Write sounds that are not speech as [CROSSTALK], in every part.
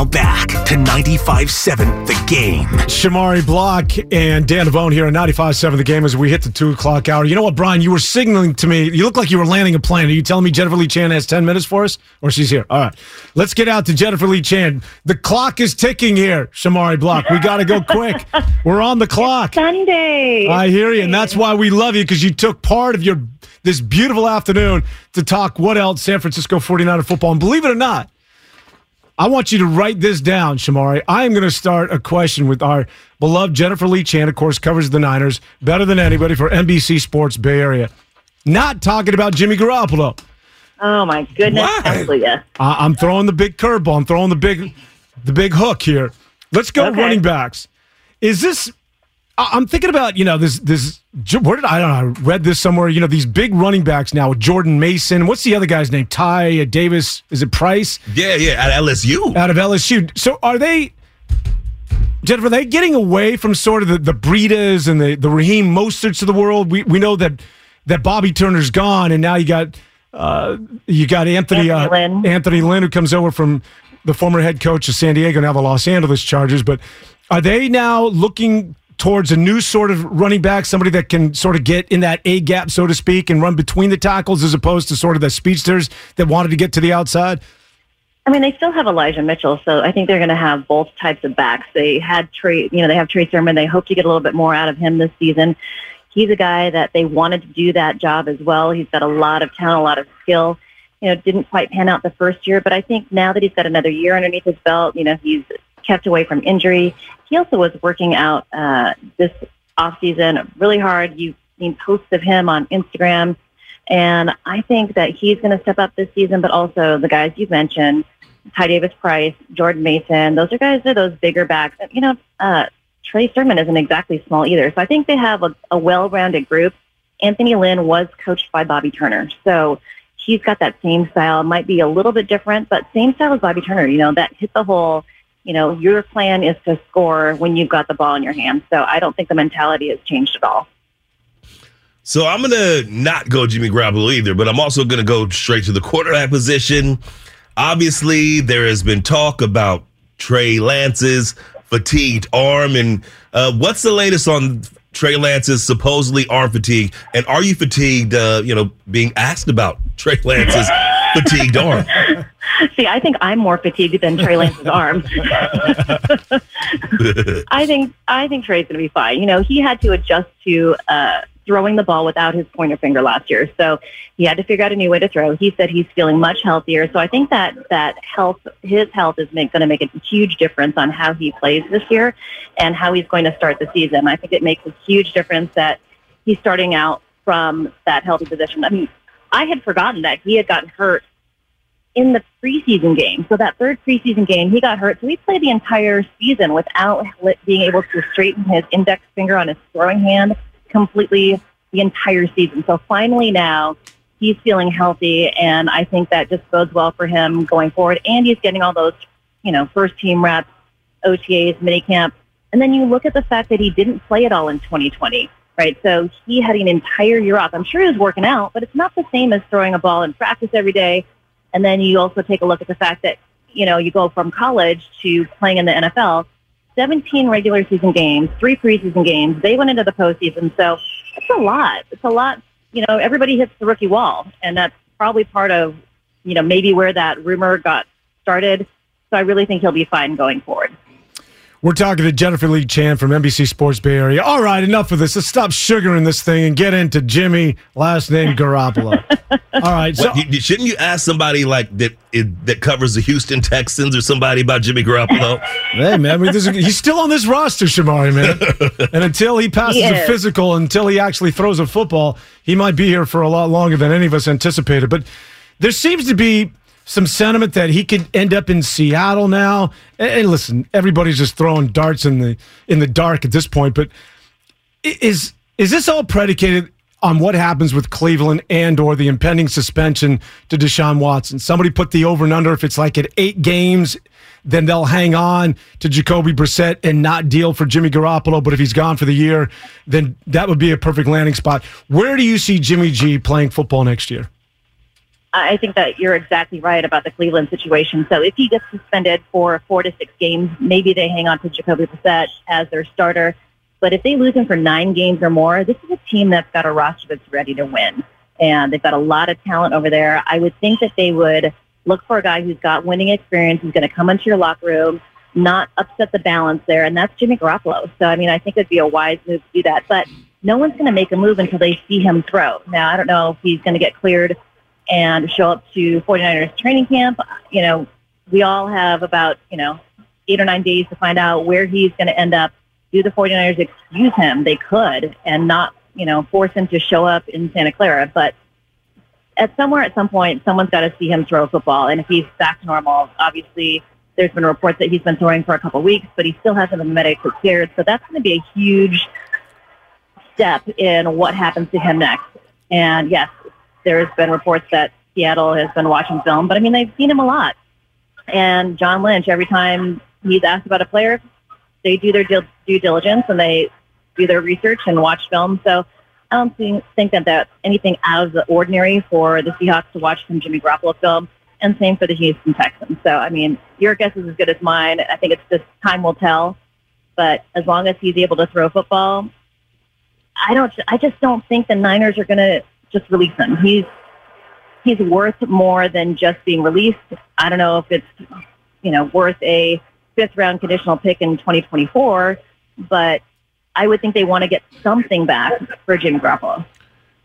Now back to 95.7 The Game. Shamari Block and Dan Devone here on 95.7 The Game as we hit the 2 o'clock hour. You know what, Brian? You were signaling to me. You look like you were landing a plane. Are you telling me Jennifer Lee Chan has 10 minutes for us? Or she's here? All right. Let's get out to Jennifer Lee Chan. The clock is ticking here, Shamari Block. We got to go quick. [LAUGHS] We're on the clock. Sunday. I hear you. And that's why we love you because you took part of your this beautiful afternoon to talk what else San Francisco 49er football. And believe it or not, I want you to write this down, Shamari. I am going to start a question with our beloved Jennifer Lee Chan, of course, covers the Niners better than anybody for NBC Sports Bay Area. Not talking about Jimmy Garoppolo. Oh my goodness. I- I'm throwing the big curveball. I'm throwing the big, the big hook here. Let's go Okay. running backs. Is this? I- I'm thinking about you know this this. Where did I, I don't know? I read this somewhere. You know these big running backs now with Jordan Mason. What's the other guy's name? Ty uh, Davis. Is it Price? Yeah, yeah, at LSU. out of LSU. So are they, Jennifer? Are they getting away from sort of the, the Breidas and the the Raheem Mosterts of the world? We we know that that Bobby Turner's gone, and now you got uh, you got Anthony Anthony uh, Lynn. Anthony Lynn, who comes over from the former head coach of San Diego, now the Los Angeles Chargers. But are they now looking? Towards a new sort of running back, somebody that can sort of get in that A gap, so to speak, and run between the tackles, as opposed to sort of the speedsters that wanted to get to the outside. I mean, they still have Elijah Mitchell, so I think they're going to have both types of backs. They had Trey, you know, they have Trey Sermon. They hope to get a little bit more out of him this season. He's a guy that they wanted to do that job as well. He's got a lot of talent, a lot of skill. You know, didn't quite pan out the first year, but I think now that he's got another year underneath his belt, you know, he's kept away from injury. He also was working out uh, this offseason really hard. You've seen posts of him on Instagram. And I think that he's going to step up this season, but also the guys you've mentioned, Ty Davis Price, Jordan Mason, those are guys that are those bigger backs. You know, uh, Trey Sermon isn't exactly small either. So I think they have a, a well-rounded group. Anthony Lynn was coached by Bobby Turner. So he's got that same style. Might be a little bit different, but same style as Bobby Turner. You know, that hit the hole. You know, your plan is to score when you've got the ball in your hands. So I don't think the mentality has changed at all. So I'm gonna not go Jimmy Garoppolo either, but I'm also gonna go straight to the quarterback position. Obviously, there has been talk about Trey Lance's fatigued arm, and uh, what's the latest on Trey Lance's supposedly arm fatigue? And are you fatigued? Uh, you know, being asked about Trey Lance's [LAUGHS] fatigued arm. [LAUGHS] See, I think I'm more fatigued than Trey Lance's arm. [LAUGHS] I think I think Trey's going to be fine. You know, he had to adjust to uh, throwing the ball without his pointer finger last year, so he had to figure out a new way to throw. He said he's feeling much healthier, so I think that that health, his health, is going to make a huge difference on how he plays this year and how he's going to start the season. I think it makes a huge difference that he's starting out from that healthy position. I mean, I had forgotten that he had gotten hurt in the preseason game. So that third preseason game, he got hurt. So he played the entire season without being able to straighten his index finger on his throwing hand completely the entire season. So finally now he's feeling healthy, and I think that just bodes well for him going forward. And he's getting all those, you know, first team reps, OTAs, minicamp. And then you look at the fact that he didn't play at all in 2020. Right, so he had an entire year off. I'm sure he was working out, but it's not the same as throwing a ball in practice every day and then you also take a look at the fact that, you know, you go from college to playing in the NFL, 17 regular season games, three preseason games. They went into the postseason. So it's a lot. It's a lot. You know, everybody hits the rookie wall. And that's probably part of, you know, maybe where that rumor got started. So I really think he'll be fine going forward. We're talking to Jennifer Lee Chan from NBC Sports Bay Area. All right, enough of this. Let's stop sugaring this thing and get into Jimmy, last name Garoppolo. [LAUGHS] All right, so What, you- shouldn't you ask somebody like that it, that covers the Houston Texans or somebody about Jimmy Garoppolo? hey man, I mean, this is, he's still on this roster, Shamari man. [LAUGHS] And until he passes He a physical, until he actually throws a football, he might be here for a lot longer than any of us anticipated. But there seems to be some sentiment that he could end up in Seattle now. And, listen, everybody's just throwing darts in the in the dark at this point. But is is this all predicated on what happens with Cleveland and or the impending suspension to Deshaun Watson? Somebody put the over and under. If it's like at eight games, then they'll hang on to Jacoby Brissett and not deal for Jimmy Garoppolo. But if he's gone for the year, then that would be a perfect landing spot. Where do you see Jimmy G playing football next year? I think that you're exactly right about the Cleveland situation. So if he gets suspended for four to six games, maybe they hang on to Jacoby Brissett as their starter. But if they lose him for nine games or more, this is a team that's got a roster that's ready to win. And they've got a lot of talent over there. I would think that they would look for a guy who's got winning experience, who's going to come into your locker room, not upset the balance there. And that's Jimmy Garoppolo. So, I mean, I think it'd be a wise move to do that. But no one's going to make a move until they see him throw. Now, I don't know if he's going to get cleared and show up to 49ers training camp. You know, we all have about, you know, eight or nine days to find out where he's going to end up. Do the 49ers excuse him? They could and not, you know, force him to show up in Santa Clara. But at somewhere at some point, someone's got to see him throw a football. And if he's back to normal, obviously there's been reports that he's been throwing for a couple of weeks, but he still hasn't been medically cleared. So that's going to be a huge step in what happens to him next. And yes, there's been reports that Seattle has been watching film, but I mean, they've seen him a lot. And John Lynch, every time he's asked about a player, they do their due due diligence and they do their research and watch film. So I don't think, think that that's anything out of the ordinary for the Seahawks to watch some Jimmy Garoppolo film. And same for the Houston Texans. So, I mean, your guess is as good as mine. I think it's just time will tell. But as long as he's able to throw football, I don't. I just don't think the Niners are going to just release him. He's he's worth more than just being released. I don't know if it's you know worth a fifth round conditional pick in 2024, but I would think they want to get something back for Jimmy Garoppolo.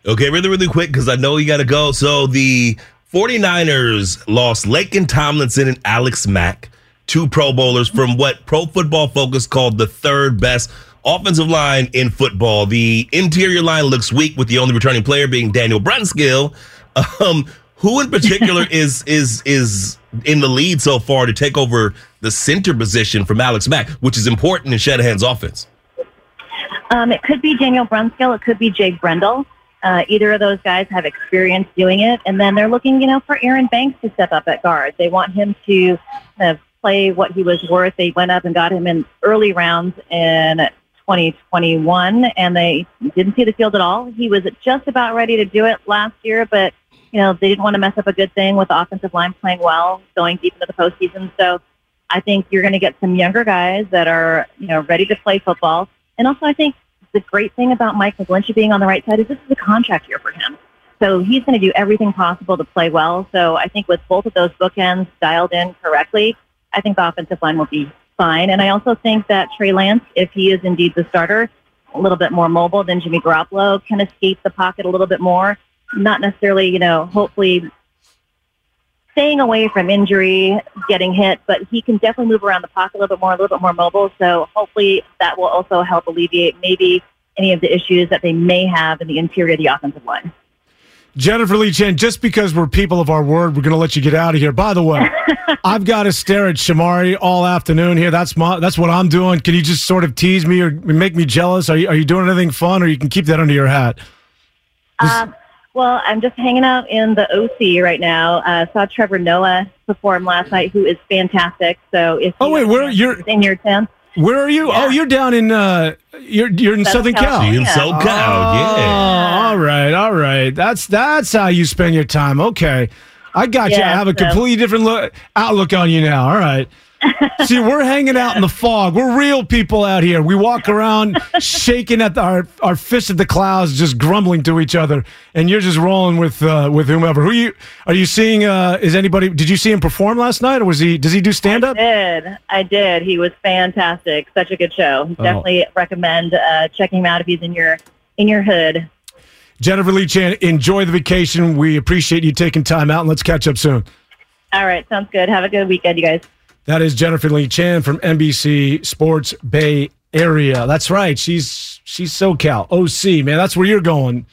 Okay, really, really quick because I know you got to go. So the 49ers lost Laken Tomlinson and Alex Mack, two Pro Bowlers from what Pro Football Focus called the third best offensive line in football. The interior line looks weak with the only returning player being Daniel Brunskill. Um, who in particular [LAUGHS] is is is in the lead so far to take over the center position from Alex Mack, which is important in Shanahan's offense? Um, it could be Daniel Brunskill. It could be Jake Brendel. Uh, either of those guys have experience doing it, and then they're looking, you know, for Aaron Banks to step up at guard. They want him to kind of play what he was worth. They went up and got him in early rounds in 2021, and they didn't see the field at all. He was just about ready to do it last year, but you know they didn't want to mess up a good thing with the offensive line playing well, going deep into the postseason. So I think you're going to get some younger guys that are you know ready to play football, and also I think the great thing about Mike McGlinchey being on the right side is this is a contract year for him. So he's going to do everything possible to play well. So I think with both of those bookends dialed in correctly, I think the offensive line will be fine. And I also think that Trey Lance, if he is indeed the starter, a little bit more mobile than Jimmy Garoppolo, can escape the pocket a little bit more. Not necessarily, you know, hopefully staying away from injury, getting hit, but he can definitely move around the pocket a little bit more, a little bit more mobile. So hopefully that will also help alleviate maybe any of the issues that they may have in the interior of the offensive line. Jennifer Lee Chan, just because we're people of our word, we're going to let you get out of here. By the way, [LAUGHS] I've got to stare at Shamari all afternoon here. That's my that's what I'm doing. Can you just sort of tease me or make me jealous? Are you, are you doing anything fun, or you can keep that under your hat? Um, well, I'm just hanging out in the OC right now. Uh, saw Trevor Noah perform last night, who is fantastic. So if Oh, wait, where- you're- in your town, Where are you? Yeah. Oh, you're down in uh, you're you're in Southern Southern Cal. California. In SoCal, Oh, yeah. all right, all right. That's that's how you spend your time. Okay, I got you. I have a so- completely different look, outlook on you now. All right. [LAUGHS] See, we're hanging out in the fog. We're real people out here. We walk around shaking at the, our our fists at the clouds, just grumbling to each other. And you're just rolling with uh, with whomever. Who you are you seeing? Uh, is anybody? Did you see him perform last night, or was he? Does he do stand up? did. I did. He was fantastic. Such a good show. Definitely recommend uh, checking him out if he's in your in your hood. Jennifer Lee Chan, enjoy the vacation. We appreciate you taking time out, and let's catch up soon. All right, sounds good. Have a good weekend, you guys. That is Jennifer Lee Chan from NBC Sports Bay Area. That's right. She's she's SoCal OC man. That's where you're going.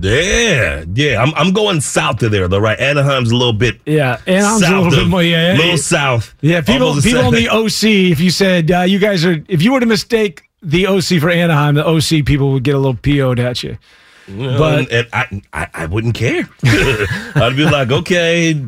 Yeah, yeah. I'm I'm going south of there though, right? Anaheim's a little bit Yeah, and I'm a little bit more. Yeah, A little south. Yeah, people people same. on the OC. If you said uh, you guys are, if you were to mistake the OC for Anaheim, the OC people would get a little PO'd at you. But But- and I, I I wouldn't care. [LAUGHS] I'd be like, okay,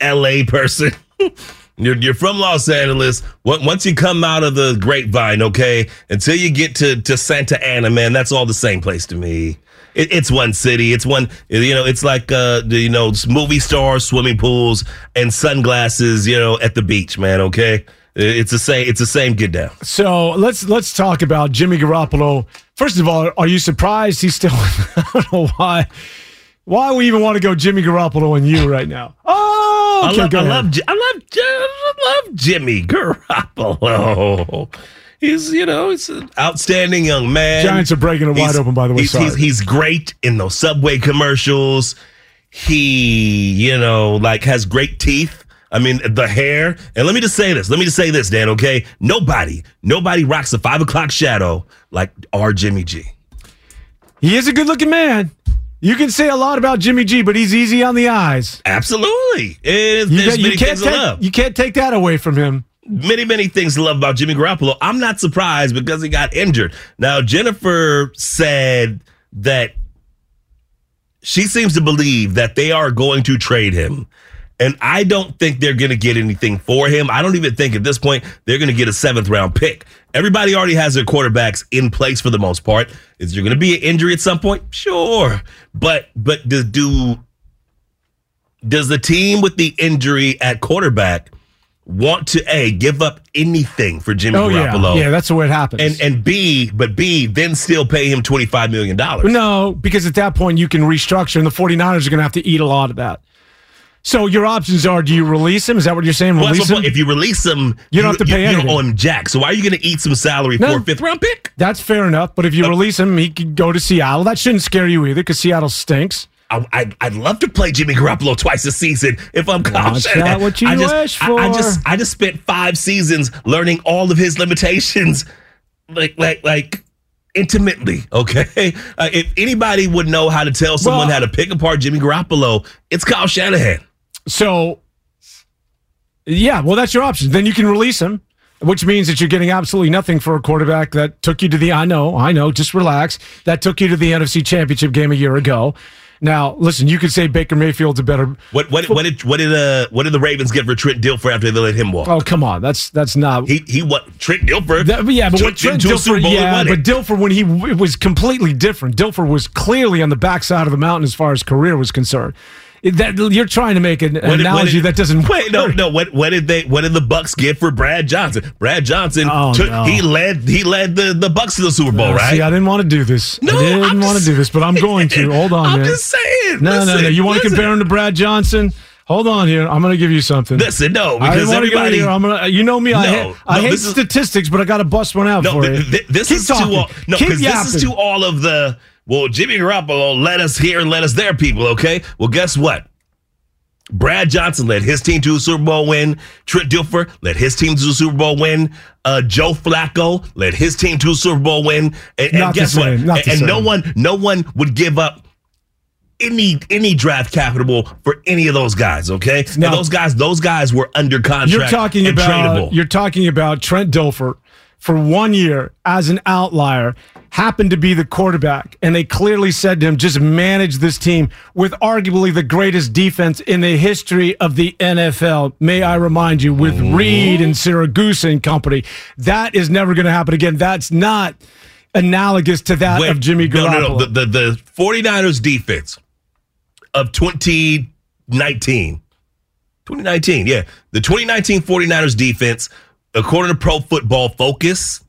L.A. person. [LAUGHS] You're, you're from Los Angeles. Once you come out of the grapevine, okay, until you get to, to Santa Ana, man, that's all the same place to me. It, it's one city. It's one, you know, it's like, uh, you know, movie stars, swimming pools, and sunglasses, you know, at the beach, man, okay? It's the same, it's the same get down. So let's let's talk about Jimmy Garoppolo. First of all, are you surprised he's still? [LAUGHS] I don't know why. Why we even want to go Jimmy Garoppolo and you right now? Oh, Oh, okay, I love, I love, I love, I love Jimmy Garoppolo. [LAUGHS] He's, you know, he's an outstanding young man. Giants are breaking it wide open, by the way. He's, he's, he's great in those Subway commercials. He, you know, like has great teeth. I mean, the hair. And let me just say this. Let me just say this, Dan, okay? Nobody, nobody rocks a five o'clock shadow like our Jimmy G. He is a good looking man. You can say a lot about Jimmy G, but he's easy on the eyes. Absolutely. It's, You, got- you can't things to love. take, you can't take that away from him. many, many things to love about Jimmy Garoppolo. I'm not surprised because he got injured. Now, Jennifer said that she seems to believe that they are going to trade him. And I don't think they're going to get anything for him. I don't even think at this point they're going to get a seventh round pick. Everybody already has their quarterbacks in place for the most part. Is there going to be an injury at some point? Sure. But, but does, do, does the team with the injury at quarterback want to a give up anything for Jimmy Oh yeah, Garoppolo, yeah, that's the way it happens. and and b but b then still pay him twenty five million dollars? No, because at that point you can restructure, and the 49ers are going to have to eat a lot of that. So your options are: do you release him? Is that what you're saying? Well, Release my him? If you release him, You don't have to pay you, you don't anything. owe him jack. So why are you going to eat some salary No. for a fifth round pick? That's fair enough. But if you release him, he could go to Seattle. That shouldn't scare you either, because Seattle stinks. I, I'd, I'd love to play Jimmy Garoppolo twice a season if I'm Kyle Shanahan. what you I just, wish I, I just I just spent five seasons learning all of his limitations, [LAUGHS] like like like intimately. Okay, [LAUGHS] uh, if anybody would know how to tell someone Well- how to pick apart Jimmy Garoppolo, it's Kyle Shanahan. So, yeah, well, that's your option. Then you can release him, which means that you're getting absolutely nothing for a quarterback that took you to the. I know, I know. Just relax. That took you to the NFC Championship game a year ago. Now, listen, you could say Baker Mayfield's a better. What what what did what did uh what did the Ravens get for Trent Dilfer after they let him walk? Oh, come on, that's that's not. He he what Trent Dilfer? That, yeah, but what Trent them to a Super Dilfer, yeah, but. Dilfer when he it was completely different. Dilfer was clearly on the backside of the mountain as far as career was concerned. That you're trying to make an What analogy did- that doesn't [LAUGHS] wait. No, no. What what did they? What did the Bucks get for Brad Johnson? Brad Johnson Oh, took. no. He led. He led the the Bucks to the Super Bowl, Uh, right? See, I didn't want to do this. No, I didn't want to do this, but I'm going to. Hold on, I'm man. just saying. no, no, no. Listen, You want to compare him to Brad Johnson? Hold on here. I'm going to give you something. Listen, no, I because didn't want to go everybody. here. I'm gonna, you know me. I No, hate, I hate is- statistics, but I got to bust one out No, for you. th- th- this Keep is talking. to all. No, because this is to all of the. Well, Jimmy Garoppolo let us here and let us there, people. Okay. Well, guess what? Brad Johnson led his team to a Super Bowl win. Trent Dilfer led his team to a Super Bowl win. Uh, Joe Flacco led his team to a Super Bowl win. And, and guess what? same, and and no one, no one would give up any any draft capital for any of those guys. Okay, now, and those guys, those guys were under contract. You're talking about tradable. you're talking about Trent Dilfer for one year as an outlier happened to be the quarterback and they clearly said to him just manage this team with arguably the greatest defense in the history of the NFL may I remind you with Reed and Siragusa and company that is never going to happen again. That's not analogous to that Wait, of Jimmy no, no, no. The, the, the 49ers defense of 2019 2019, yeah. The 2019 49ers defense, according to Pro Football Focus,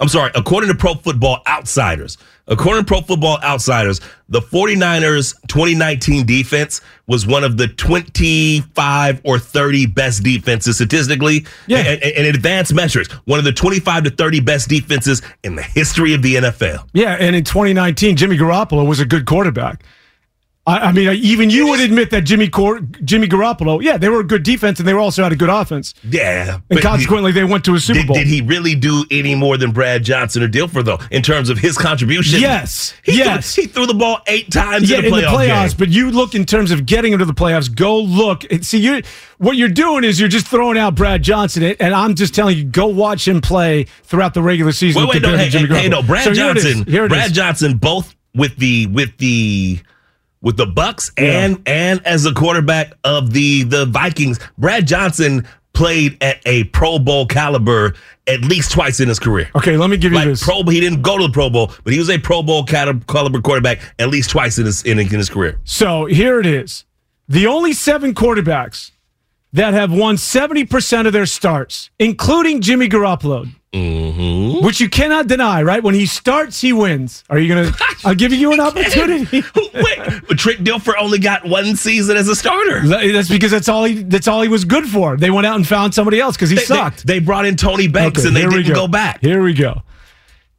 I'm sorry, according to Pro Football Outsiders, according to Pro Football Outsiders, the 49ers 2019 defense was one of the 25 or 30 best defenses statistically Yeah. and, and- advanced measures. One of the 25 to 30 best defenses in the history of the NFL. Yeah, and in 2019, Jimmy Garoppolo was a good quarterback. I, I mean, even you would admit that Jimmy Cor- Jimmy Garoppolo, yeah, they were a good defense and they were also had a good offense. Yeah. And consequently, they went to a Super Did, Bowl. did he really do any more than Brad Johnson or Dilfer though in terms of his contribution? Yes. He yes. Threw, he threw the ball eight times yeah, in a playoff playoffs, game. but you look in terms of getting into the playoffs. Go look. and See, you what you're doing is you're just throwing out Brad Johnson, and I'm just telling you, go watch him play throughout the regular season. Wait, wait, no, hey, hey, hey, no, Brad So here it is. Johnson, Brad is. Johnson, both with the with the with the Bucks and and as a quarterback of the the Vikings, Brad Johnson played at a Pro Bowl caliber at least twice in his career. Okay, let me give you Like this. Pro, he didn't go to the Pro Bowl, but he was a Pro Bowl caliber quarterback at least twice in his in, in his career. So here it is. The only seven quarterbacks that have won 70% of their starts, including Jimmy Garoppolo, Mm-hmm. which you cannot deny, right? When he starts, he wins. Are you going [LAUGHS] to? I'll give you an opportunity. [LAUGHS] Wait, but Trent Dilfer only got one season as a starter. That's because that's all he. That's all he was good for. They went out and found somebody else because he They, they- sucked. they brought in Tony Banks Okay, and they didn't go. back. Here we go.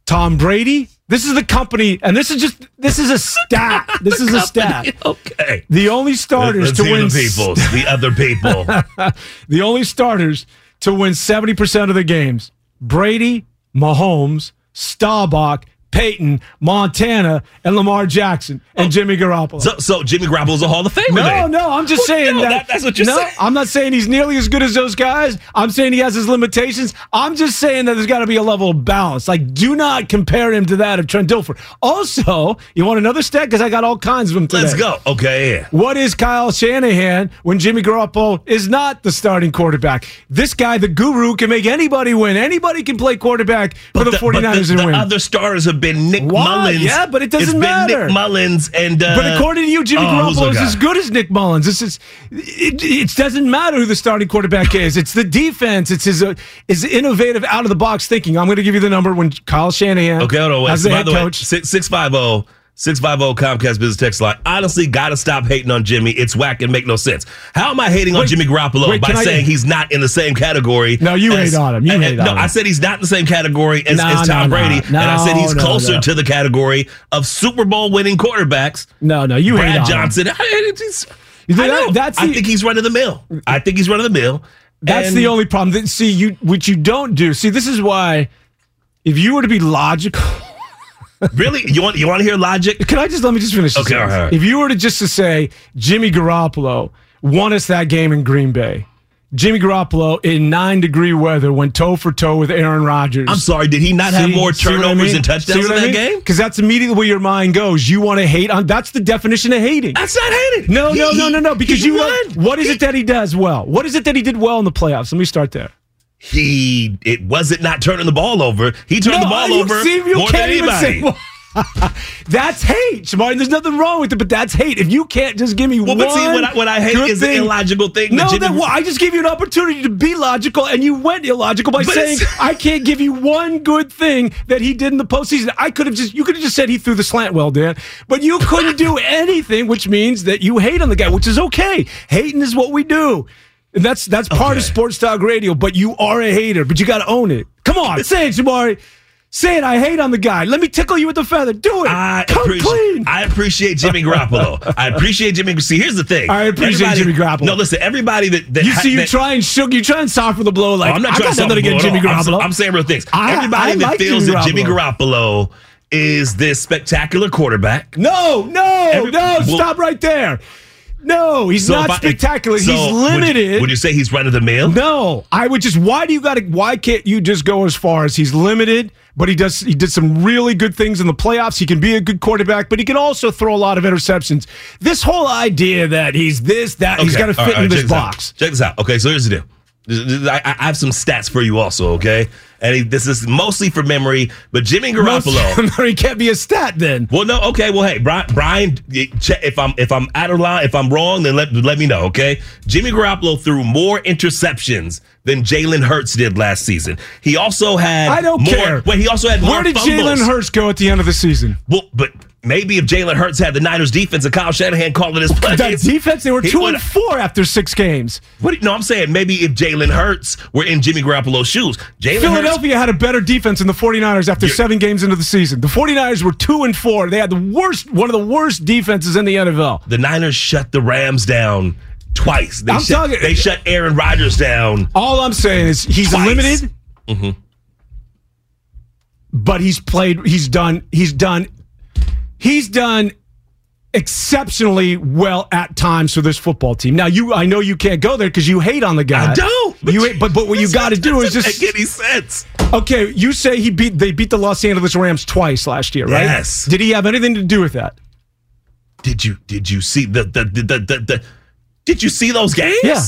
Tom Brady. This is the company, and this is just this is a stat. [LAUGHS] This is a stat. Okay. The only starters Let's to win the people, the other people. [LAUGHS] the only starters to win 70% of the games Brady, Mahomes, Staubach, Peyton, Montana, and Lamar Jackson, and oh. Jimmy Garoppolo. so, so Jimmy Garoppolo's a Hall of Famer. no, then. no, I'm just Well, saying no, that, that- that's what you're no, saying. I'm not saying he's nearly as good as those guys. I'm saying he has his limitations. I'm just saying that there's got to be a level of balance. Like, do not compare him to that of Trent Dilfer. Also, you want another stat? Because I got all kinds of them today. Let's go. Okay, yeah. What is Kyle Shanahan when Jimmy Garoppolo is not the starting quarterback? This guy, the guru, can make anybody win. Anybody can play quarterback for the, but 49ers the, and the win. other starters have been Nick Why? Mullens. Yeah, but it doesn't It's been matter. Nick Mullens and. Uh, but according to you, Jimmy oh, Garoppolo is as good as Nick Mullens. This is it, it doesn't matter who the starting quarterback is. It's the defense. It's his uh, his innovative out of the box thinking. I'm going to give you the number when Kyle Shanahan Okay, hold on. Wait. as the by head the way, coach. six six five zero. 650 Comcast Business Text Line. Honestly, gotta stop hating on Jimmy. It's whack and make no sense. How am I hating on Wait, Jimmy Garoppolo wait, by I- saying he's not in the same category? No, you hate on him. You and- hate no, on I him. said he's not in the same category as, No, as Tom no, no. Brady, and I said he's No, no, closer no. to the category of Super Bowl winning quarterbacks. no, no, you hate Brad on him. Johnson. [LAUGHS] I, it's- You think I that- know. I the- think he's running the mill. I think he's running the mill. That's And- the only problem. That, see, you what you don't do. See, this is why if you were to be logical, really. You want you want to hear logic? can I just let me just finish? Okay, all right, all right. If you were to just to say Jimmy Garoppolo won us that game in Green Bay, Jimmy Garoppolo in nine degree weather went toe for toe with Aaron Rodgers. I'm sorry. Did he not have more turnovers and touchdowns in that game? Because that's immediately where your mind goes. You want to hate on. That's the definition of hating. That's not hating. No, He- no, no, no, no. Because you. won. What is He- it that he does well? What is it that he did well in the playoffs? Let me start there. He it wasn't not turning the ball over. He turned the ball over see, more than anybody. [LAUGHS] that's hate, Martin. There's nothing wrong with it, but that's hate. If you can't just give me well, one, but see, what I, what I hate is the illogical thing. No, that that, well, I just gave you an opportunity to be logical, and you went illogical by But saying I can't give you one good thing that he did in the postseason. I could have just you could have just said he threw the slant well, Dan, but you couldn't do [LAUGHS] anything, which means that you hate on the guy, which is okay. Hating is what we do. That's that's part of sports talk radio, but you are a hater, but you got to own it. Come on, say it, Jamari. Say it. I hate on the guy. Let me tickle you with the feather. Do it. I Come appreciate, clean. I appreciate Jimmy Garoppolo. [LAUGHS] I appreciate Jimmy. See, here's the thing. I appreciate Everybody- Jimmy Garoppolo. No, listen. Everybody that, that you see, you that- try and shook, you try and soften the blow. Like oh, I'm not I trying got to nothing soft against blow Jimmy. Garoppolo. I'm, I'm saying real things. I- Everybody I that like feels Jimmy that Jimmy Garoppolo. Garoppolo is this spectacular quarterback. No, no, Every- no, well- stop right there. No, he's So not I- spectacular. so he's would you- limited. Would you, say he's running the mill? no, I would just. Why do you got to? Why can't you just go as far as he's limited? But he does. He did some really good things in the playoffs. He can be a good quarterback, but he can also throw a lot of interceptions. This whole idea that he's this, that he's got to fit right, in check this out. box. Check this out. Okay, so here's the deal. I, I have some stats for you also, okay? And he, this is mostly for memory, but Jimmy [LAUGHS] Garoppolo. he can't be a stat then. Well, no, okay. Well, hey, Brian, Brian, if I'm if I'm out of line, if I'm wrong, then let let me know, okay? Jimmy Garoppolo threw more interceptions than Jalen Hurts did last season. He also had I don't more, care. Wait, he also had more Where did. Jalen Hurts go at the end of the season? Well, but maybe if Jalen Hurts had the Niners defense and Kyle Shanahan calling his plays. That defense, they were two would- and four after six games. What? do you- No, I'm saying maybe if Jalen Hurts were in Jimmy Garoppolo's shoes. Jalen Hurts. Philadelphia had a better defense than the 49ers after seven games into the season. The 49ers were two and four. They had the worst, one of the worst defenses in the NFL. The Niners shut the Rams down twice. They I'm shut, talking- they shut Aaron Rodgers down. All I'm saying is he's Twice. limited, Mm-hmm. but he's played. He's done. He's done. He's done exceptionally well at times for this football team. Now you, I know you can't go there because you hate on the guy. I don't. You, but but what you got to do is just make any sense. okay. You say he beat they beat the Los Angeles Rams twice last year, right? Yes. Did he have anything to do with that? Did you did you see the the the the, the, the did you see those games? Yeah.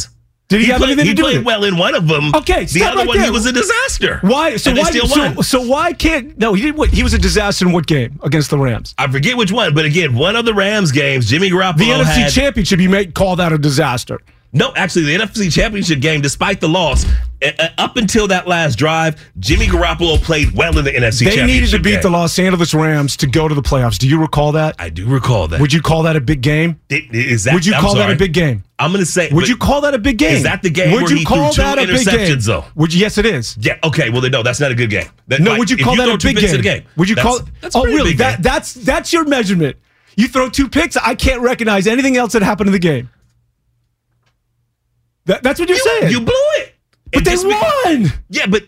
Did he, He, have played, anything he to do played with it? well in one of them. Okay, the other right one there. he was a disaster. Why? So why? So, so why can't? No, he did. What, he was a disaster in what game against the Rams? I forget which one, but again, one of the Rams games, Jimmy Garoppolo The NFC had Championship. You may call that a disaster. no. Actually, the NFC Championship game, despite the loss, Uh, up until that last drive, Jimmy Garoppolo played well in the NFC. They needed to beat game. the Los Angeles Rams to go to the playoffs. Do you recall that? I do recall that. Would you call that a big game? It- is that, Would you I'm call that a big game? I'm going to say. Would you call that a big game? Is that the game Would where you he call that a big game? though? Would you, yes, it is. Yeah. Okay. Well, then no, that's not a good game. That- No, like, would you call that a big game? game? Would you that's- call? That's oh, a oh, really? big That game. that's that's your measurement. You throw two picks. I can't recognize anything else that happened in the game. That, that's what you're saying. You blew it. But they won. Yeah, but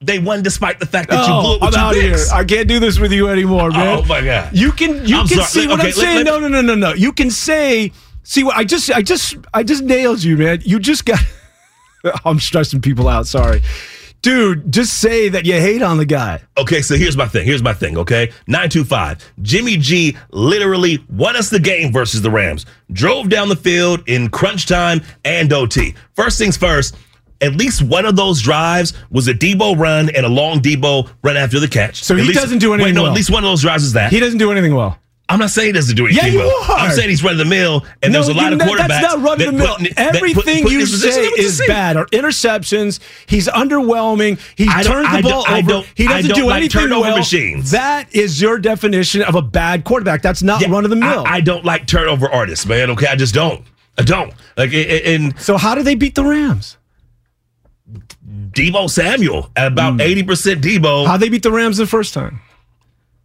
they won despite the fact that Oh, you blew it with I'm out of here. picks. I can't do this with you anymore, man. Oh my god. You can you I'm can sorry. see Let- what okay, I'm let- saying. let- no, no, no, no, no. You can say see what I just I just I just nailed you, man. You just got [LAUGHS] I'm stressing people out, sorry. Dude, just say that you hate on the guy. Okay, so here's my thing. Here's my thing, okay? 925. Jimmy G literally won us the game versus the Rams. Drove down the field in crunch time and OT. First things first, at least one of those drives was a Deebo run and a long Deebo run after the catch. So At he least- doesn't do Wait, anything no, well. at least one of those drives is that. He doesn't do anything well. I'm not saying he doesn't do anything Yeah, you well. are. I'm saying he's running the mill, and there's a lot of quarterbacks. That's not run of that the mill. put- that put- Everything put you say in with the is bad. Or interceptions. He's underwhelming. He turns the ball over. he doesn't don't like anything turnover well. machines. That is your definition of a bad quarterback. That's not Yeah, run of the mill. I, I don't like turnover artists, man. Okay, I just don't. I don't. Like, and so how do they beat the Rams? Deebo Samuel at about hmm. eighty percent Deebo. How they beat the Rams the first time?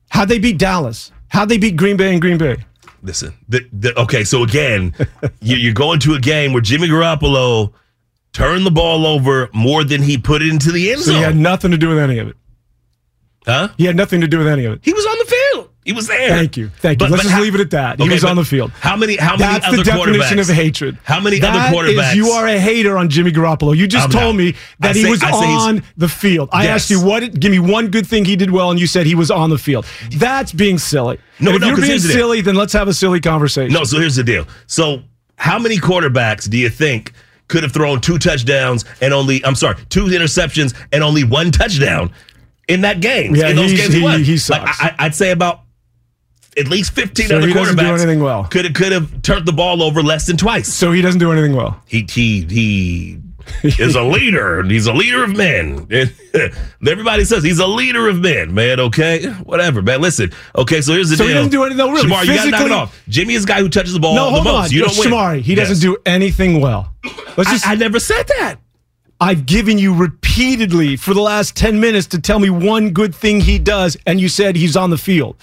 How they beat Dallas? How they beat Green Bay and Green Bay? Listen, the, the, okay, so again, [LAUGHS] you, you're going to a game where Jimmy Garoppolo turned the ball over more than he put it into the end So zone. he had nothing to do with any of it. huh? He had nothing to do with any of it. He was on the field. He was there. Thank you. Thank you. Let's just leave it at that. He was on the field. How many? How many That's the definition of hatred. How many That other is quarterbacks? you are a hater on Jimmy Garoppolo. You just I'm told not. me that I he was say on the field. I Yes. asked you what. Give me one good thing he did well, and you said he was on the field. That's being silly. No, And if no, you're being the silly, then let's have a silly conversation. No, so here's the deal. So, how many quarterbacks do you think could have thrown two touchdowns and only, I'm sorry, two interceptions and only one touchdown in that game? Yeah, in those games he- he Like, sucks. I, I'd say about at least 15 So other he doesn't do quarterbacks anything well. could have could have turned the ball over less than twice. So he doesn't do anything well. He he he is a [LAUGHS] leader. He's a leader of men. [LAUGHS] Everybody says he's a leader of men, man. Okay, whatever, man. Listen, okay. So here's the So deal. So he doesn't do anything- no, really, Shamar, you gotta knock it off. Jimmy is the guy who touches the ball No, the most. on. You don't win. Shamari, he Yes. doesn't do anything well. Let's just. I, I never said that. I've given you repeatedly for the last 10 minutes to tell me one good thing he does, and you said he's on the field.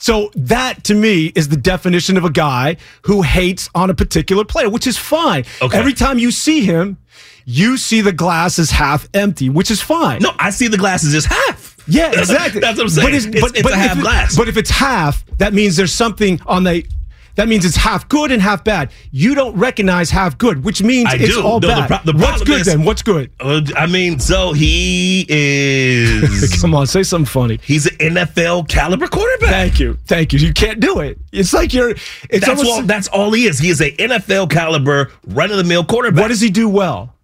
So that to me is the definition of a guy who hates on a particular player, which is fine. Okay. Every time you see him, you see the glass is half empty, which is fine. No, I see the glasses as half. Yeah, exactly. [LAUGHS] That's what I'm saying. it's, It's- it's a if half it- glass. But if it's half, that means there's something on the. That means it's half good and half bad. You don't recognize half good, which means I it's do. all No, the bad. pro- the What's good is- then? What's good? [LAUGHS] Uh, I mean, so he is. [LAUGHS] Come on, say something funny. He's an NFL caliber quarterback. Thank you, thank you. You can't do it. It's like you're. It's That's almost. all. That's all he is. He is a NFL caliber run of the mill quarterback. what does he do well?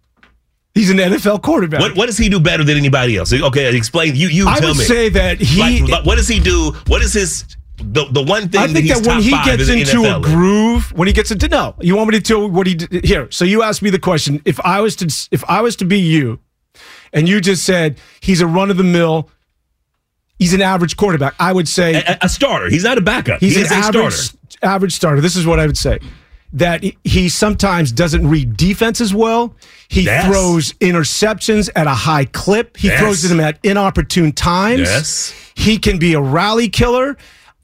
He's an NFL quarterback. What what does he do better than anybody else? Okay, explain. You you I tell would me. say that he. Like, what does he do? What is his the the one thing I that think he's that when he gets into a NFL groove, when he gets into no, you want me to tell what he did here. So you asked me the question: if I was to if I was to be you, and you just said he's a run of the mill, he's an average quarterback, I would say a, a starter. He's not a backup. he's He an average starter. average starter. This is what I would say. That he- he sometimes doesn't read defense as well. He Yes. throws interceptions at a high clip. He Yes. throws them at inopportune times. Yes. He can be a rally killer.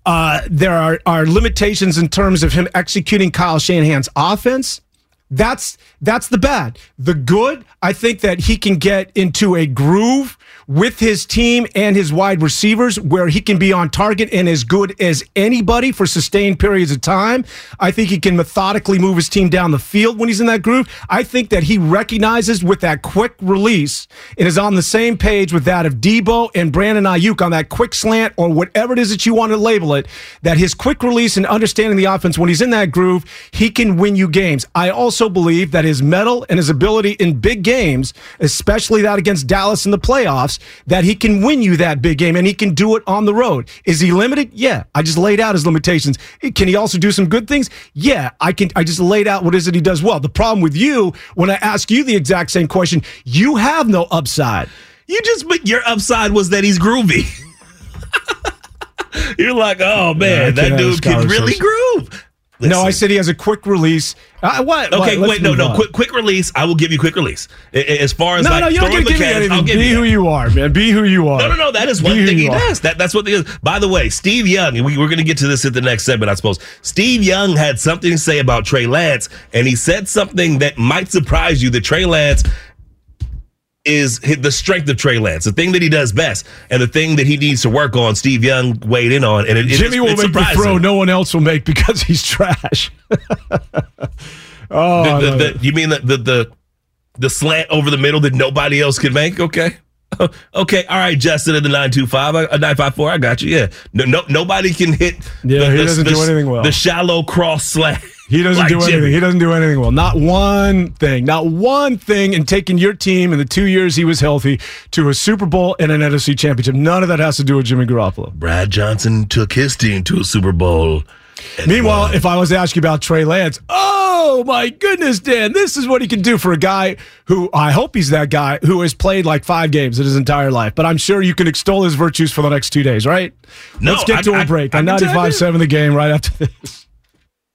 Uh, there are, are limitations in terms of him executing Kyle Shanahan's offense. That's that's the bad. The good, I think that he can get into a groove with his team and his wide receivers where he can be on target and as good as anybody for sustained periods of time. I think he can methodically move his team down the field when he's in that groove. I think that he recognizes with that quick release and is on the same page with that of Deebo and Brandon Aiyuk on that quick slant or whatever it is that you want to label it, that his quick release and understanding the offense when he's in that groove, he can win you games. I also believe that his mettle and his ability in big games, especially that against Dallas in the playoffs, that he can win you that big game and he can do it on the road. Is he limited? Yeah. I just laid out his limitations. Can he also do some good things? Yeah. I can I just laid out what is it he does well. The problem with you, when I ask you the exact same question, you have no upside. You just but your upside was that he's groovy. [LAUGHS] You're like, oh man, Yeah, that dude can really conversation. Groove. No, I said he has a quick release. Uh, what? Okay, what? Wait, no, no, on. quick, quick release. I will give you quick release. As far as No, like no, you don't throwing get to the give me cats, I'll anything. give Be you who that. you are, man. Be who you are. No, no, no. That is one Be thing he are. does. That, that's what. The, by the way, Steve Young, and we, we're going to get to this at the next segment, I suppose. Steve Young had something to say about Trey Lance, and he said something that might surprise you. That Trey Lance is the strength of Trey Lance, the thing that he does best, and the thing that he needs to work on. Steve Young weighed in on, and it, Jimmy it's, will make the throw no one else will make because he's trash. [LAUGHS] oh, The- the- the- you mean the, the the the slant over the middle that nobody else can make? Okay. [LAUGHS] Okay, all right, Justin at the nine two five, uh, nine five four. I got you. Yeah, no, no, nobody can hit. Yeah, he doesn't do anything well. The shallow cross slant. He doesn't like do anything. Jimmy. He doesn't do anything well. Not one thing. Not one thing in taking your team in the two years he was healthy to a Super Bowl and an NFC championship. None of that has to do with Jimmy Garoppolo. Brad Johnson took his team to a Super Bowl. Meanwhile, won. if I was to ask you about Trey Lance, oh my goodness, Dan, this is what he can do for a guy who I hope he's that guy who has played like five games in his entire life. But I'm sure you can extol his virtues for the next two days, right? No, Let's get I- to a I- break I can 95 7 the game right after this.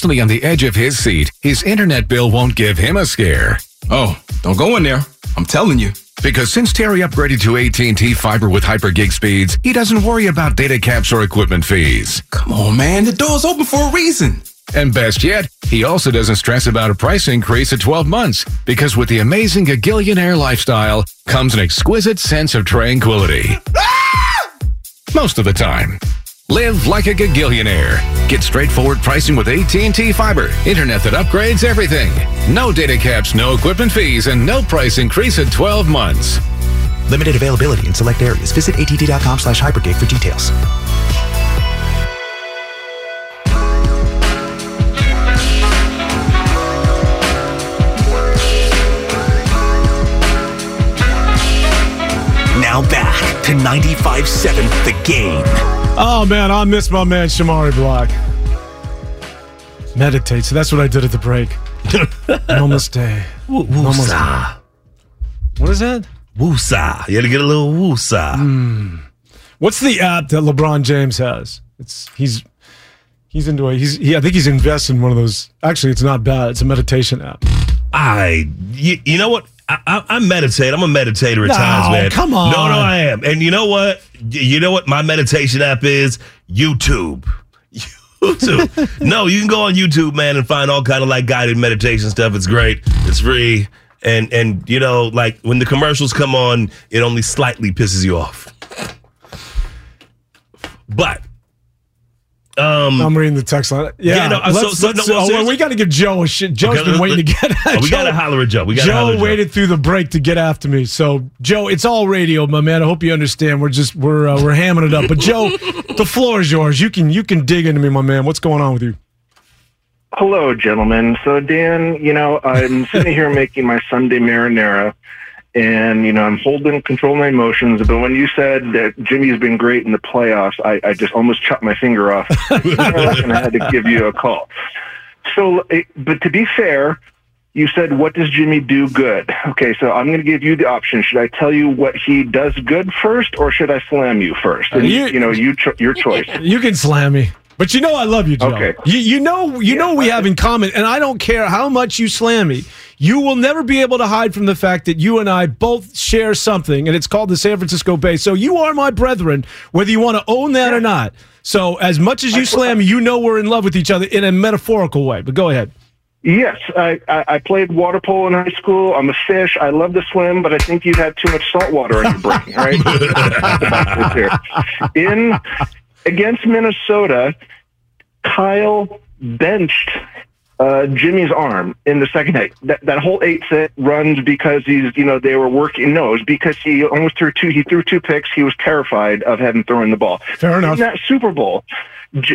Constantly on the edge of his seat, his internet bill won't give him a scare. Oh, don't go in there. I'm telling you. Because since Terry upgraded to AT&T fiber with hyper gig speeds, he doesn't worry about data caps or equipment fees. Come on, man. The door's open for a reason. And best yet, he also doesn't stress about a price increase at 12 months because with the amazing Gagillionaire lifestyle comes an exquisite sense of tranquility. [LAUGHS] Ah! Most of the time. Live like a gagillionaire. Get straightforward pricing with AT&T Fiber. Internet that upgrades everything. No data caps, no equipment fees, and no price increase in 12 months. Limited availability in select areas. Visit att.com slash hypergig for details. Now back to 95.7 The Game. Oh man, I miss my man Shamari Block. Meditate. So that's what I did at the break. [LAUGHS] Namaste. Woosah. What is that? Woosah. You had to get a little woosah. Hmm. What's the app that LeBron James has? It's he's he's into it. he's he, I think he's invested in one of those. Actually, it's not bad. It's a meditation app. I, you, you know what? I, I, meditate. I'm a meditator at No, times, man. come on. No, no, I am. And you know what? You know what my meditation app is? YouTube. [LAUGHS] YouTube. no, you can go on YouTube, man, and find all kind of like guided meditation stuff. It's great. It's free. And and you know, like when the commercials come on, it only slightly pisses you off. But um I'm reading the text line. Yeah, Yeah, no, uh, so- let's- so- let's- no, well, oh, well, we got to give Joe a shit. Joe's Okay, been waiting to let- get. Oh, [LAUGHS] we gotta holler at Joe. We gotta Joe holler at Joe. waited through the break to get after me. So Joe, it's all radio, my man. I hope you understand. We're just we're uh, we're hamming it up. But Joe, [LAUGHS] the floor is yours. You can you can dig into me, my man. What's going on with you? Hello, gentlemen. So, Dan, you know, I'm sitting here making my Sunday marinara, and, you know, I'm holding control of my emotions. But when you said that Jimmy's been great in the playoffs, I, I just almost chopped my finger off, [LAUGHS] and I had to give you a call. So, eh, but to be fair, you said, what does Jimmy do good? Okay, so I'm going to give you the option. Should I tell you what he does good first, or should I slam you first? And, You- you, know, you cho- your choice. You can slam me. But you know I love you, Joe. Okay. You, you know you know we have in common, and I don't care how much you slam me. You will never be able to hide from the fact that you and I both share something, and it's called the San Francisco Bay. So you are my brethren, whether you want to own that or not. So as much as you slam me, you know we're in love with each other in a metaphorical way. But go ahead. Yes, I, I, I played water polo in high school. I'm a fish. I love to swim, but I think you've had too much salt water in your brain, right? [LAUGHS] In against Minnesota, Kyle benched uh, Jimmy's arm in the second half. That that whole eight set runs because he's you know they were working. No, it's because he almost threw two. He threw two picks. He was terrified of having thrown the ball. Fair enough. In that Super Bowl,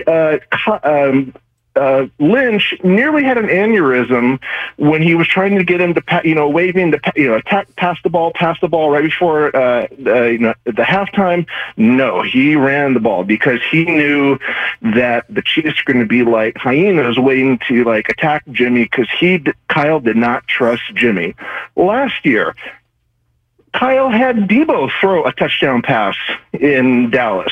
uh, um, uh, Lynch nearly had an aneurysm when he was trying to get him to, pa- you know, waving the, you know, attack, pass the ball, pass the ball right before, uh, uh, you know, the halftime. No, he ran the ball because he knew that the Chiefs were going to be like hyenas waiting to like attack Jimmy because he, Kyle did not trust Jimmy. Last year, Kyle had Deebo throw a touchdown pass in Dallas.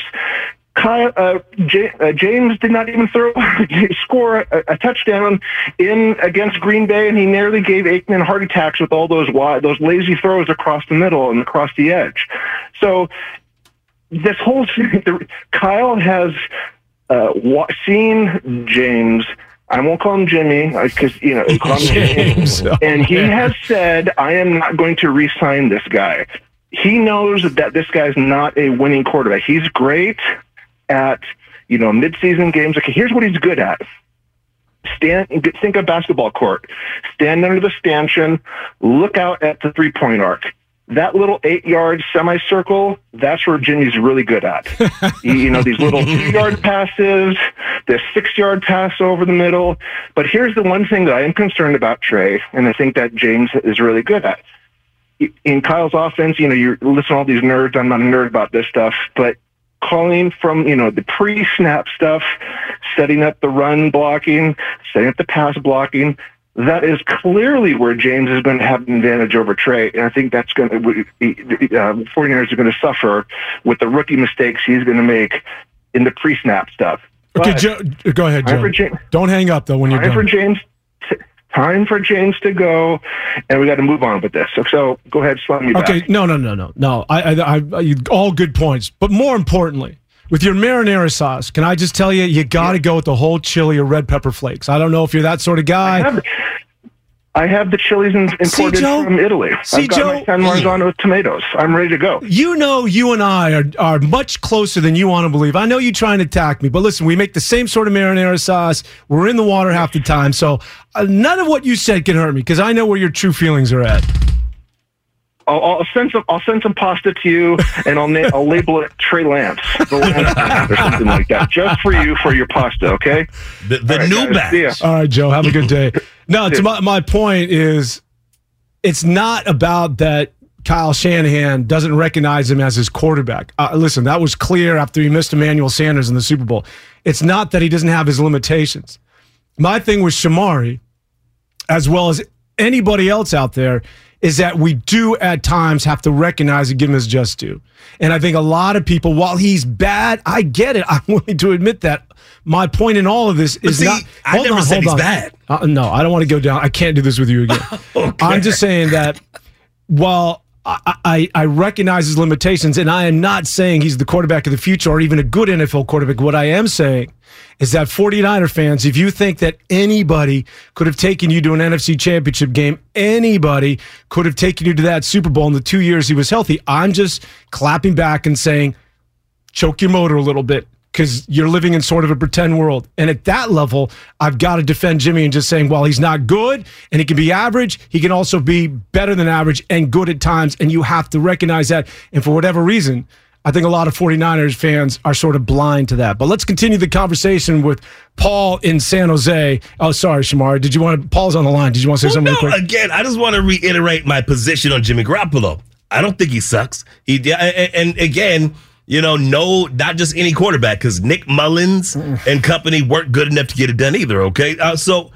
Kyle, uh, J- uh, James did not even throw [LAUGHS] score a, a touchdown in against Green Bay, and he nearly gave Aikman heart attacks with all those wide, those lazy throws across the middle and across the edge. So this whole [LAUGHS] the, Kyle has uh, wa- seen James. I won't call him Jimmy because you know call him James. James. and he has said, "I am not going to re-sign this guy." He knows that this guy's not a winning quarterback. He's great at you know midseason games. Okay, here's what he's good at. Stand. Think of basketball court. Stand under the stanchion. Look out at the three-point arc. That little eight-yard semicircle. That's where Jimmy's really good at. [LAUGHS] you know these little two-yard passes, the six-yard pass over the middle. But here's the one thing that I am concerned about, Trey, and I think that James is really good at in Kyle's offense, you know, you listen to all these nerds. I'm not a nerd about this stuff, but calling from, you know, the pre-snap stuff, setting up the run blocking, setting up the pass blocking, that is clearly where James is going to have an advantage over Trey. And I think that's going to, uh, 49ers are going to suffer with the rookie mistakes he's going to make in the pre-snap stuff. Okay, But Joe, go ahead, Joe. James- Don't hang up though when you're time for done. James. Time for James to go, and we got to move on with this. So, so go ahead, slam me back. Okay, no, no, no, no, no. I, I, I, I, all good points, but more importantly, with your marinara sauce, can I just tell you, you got to go with the whole chili or red pepper flakes. I don't know if you're that sort of guy. I have the chilies in, imported Joe? from Italy. See, I've got Joe? my San Marzano tomatoes. I'm ready to go. You know, you and I are, are much closer than you want to believe. I know you're trying to attack me, but listen, we make the same sort of marinara sauce. We're in the water half the time. So uh, none of what you said can hurt me because I know where your true feelings are at. I'll, I'll send some. I'll send some pasta to you, and I'll na- I'll label it Trey Lance, the Lance [LAUGHS] or something like that, just for you for your pasta. Okay. The, the All right, new guys, batch. All right, Joe, have a good day. No, to my, my point is it's not about that Kyle Shanahan doesn't recognize him as his quarterback. Uh, listen, that was clear after he missed Emmanuel Sanders in the Super Bowl. It's not that he doesn't have his limitations. My thing with Shamari, as well as anybody else out there, is that we do at times have to recognize and give him his just due. And I think a lot of people, while he's bad, I get it. [LAUGHS] I'm willing to admit that. My point in all of this is see, not. I hold never on, said hold he's on. bad. Uh, no, I don't want to go down. I can't do this with you again. [LAUGHS] I'm just saying that while I, I, I recognize his limitations, and I am not saying he's the quarterback of the future or even a good NFL quarterback. What I am saying is that 49er fans, if you think that anybody could have taken you to an NFC championship game, anybody could have taken you to that Super Bowl in the two years he was healthy, I'm just clapping back and saying, choke your motor a little bit because you're living in sort of a pretend world. And at that level, I've got to defend Jimmy and just saying, well, he's not good and he can be average. He can also be better than average and good at times. And you have to recognize that. And for whatever reason, I think a lot of 49ers fans are sort of blind to that. But let's continue the conversation with Paul in San Jose. Oh, sorry, Shamar. Did you want to? Paul's on the line. Did you want to say Well, something no, quick? again, I just want to reiterate my position on Jimmy Garoppolo. I don't think he sucks. He and, and again, you know, no, not just any quarterback because Nick Mullens and company weren't good enough to get it done either. Okay, uh, so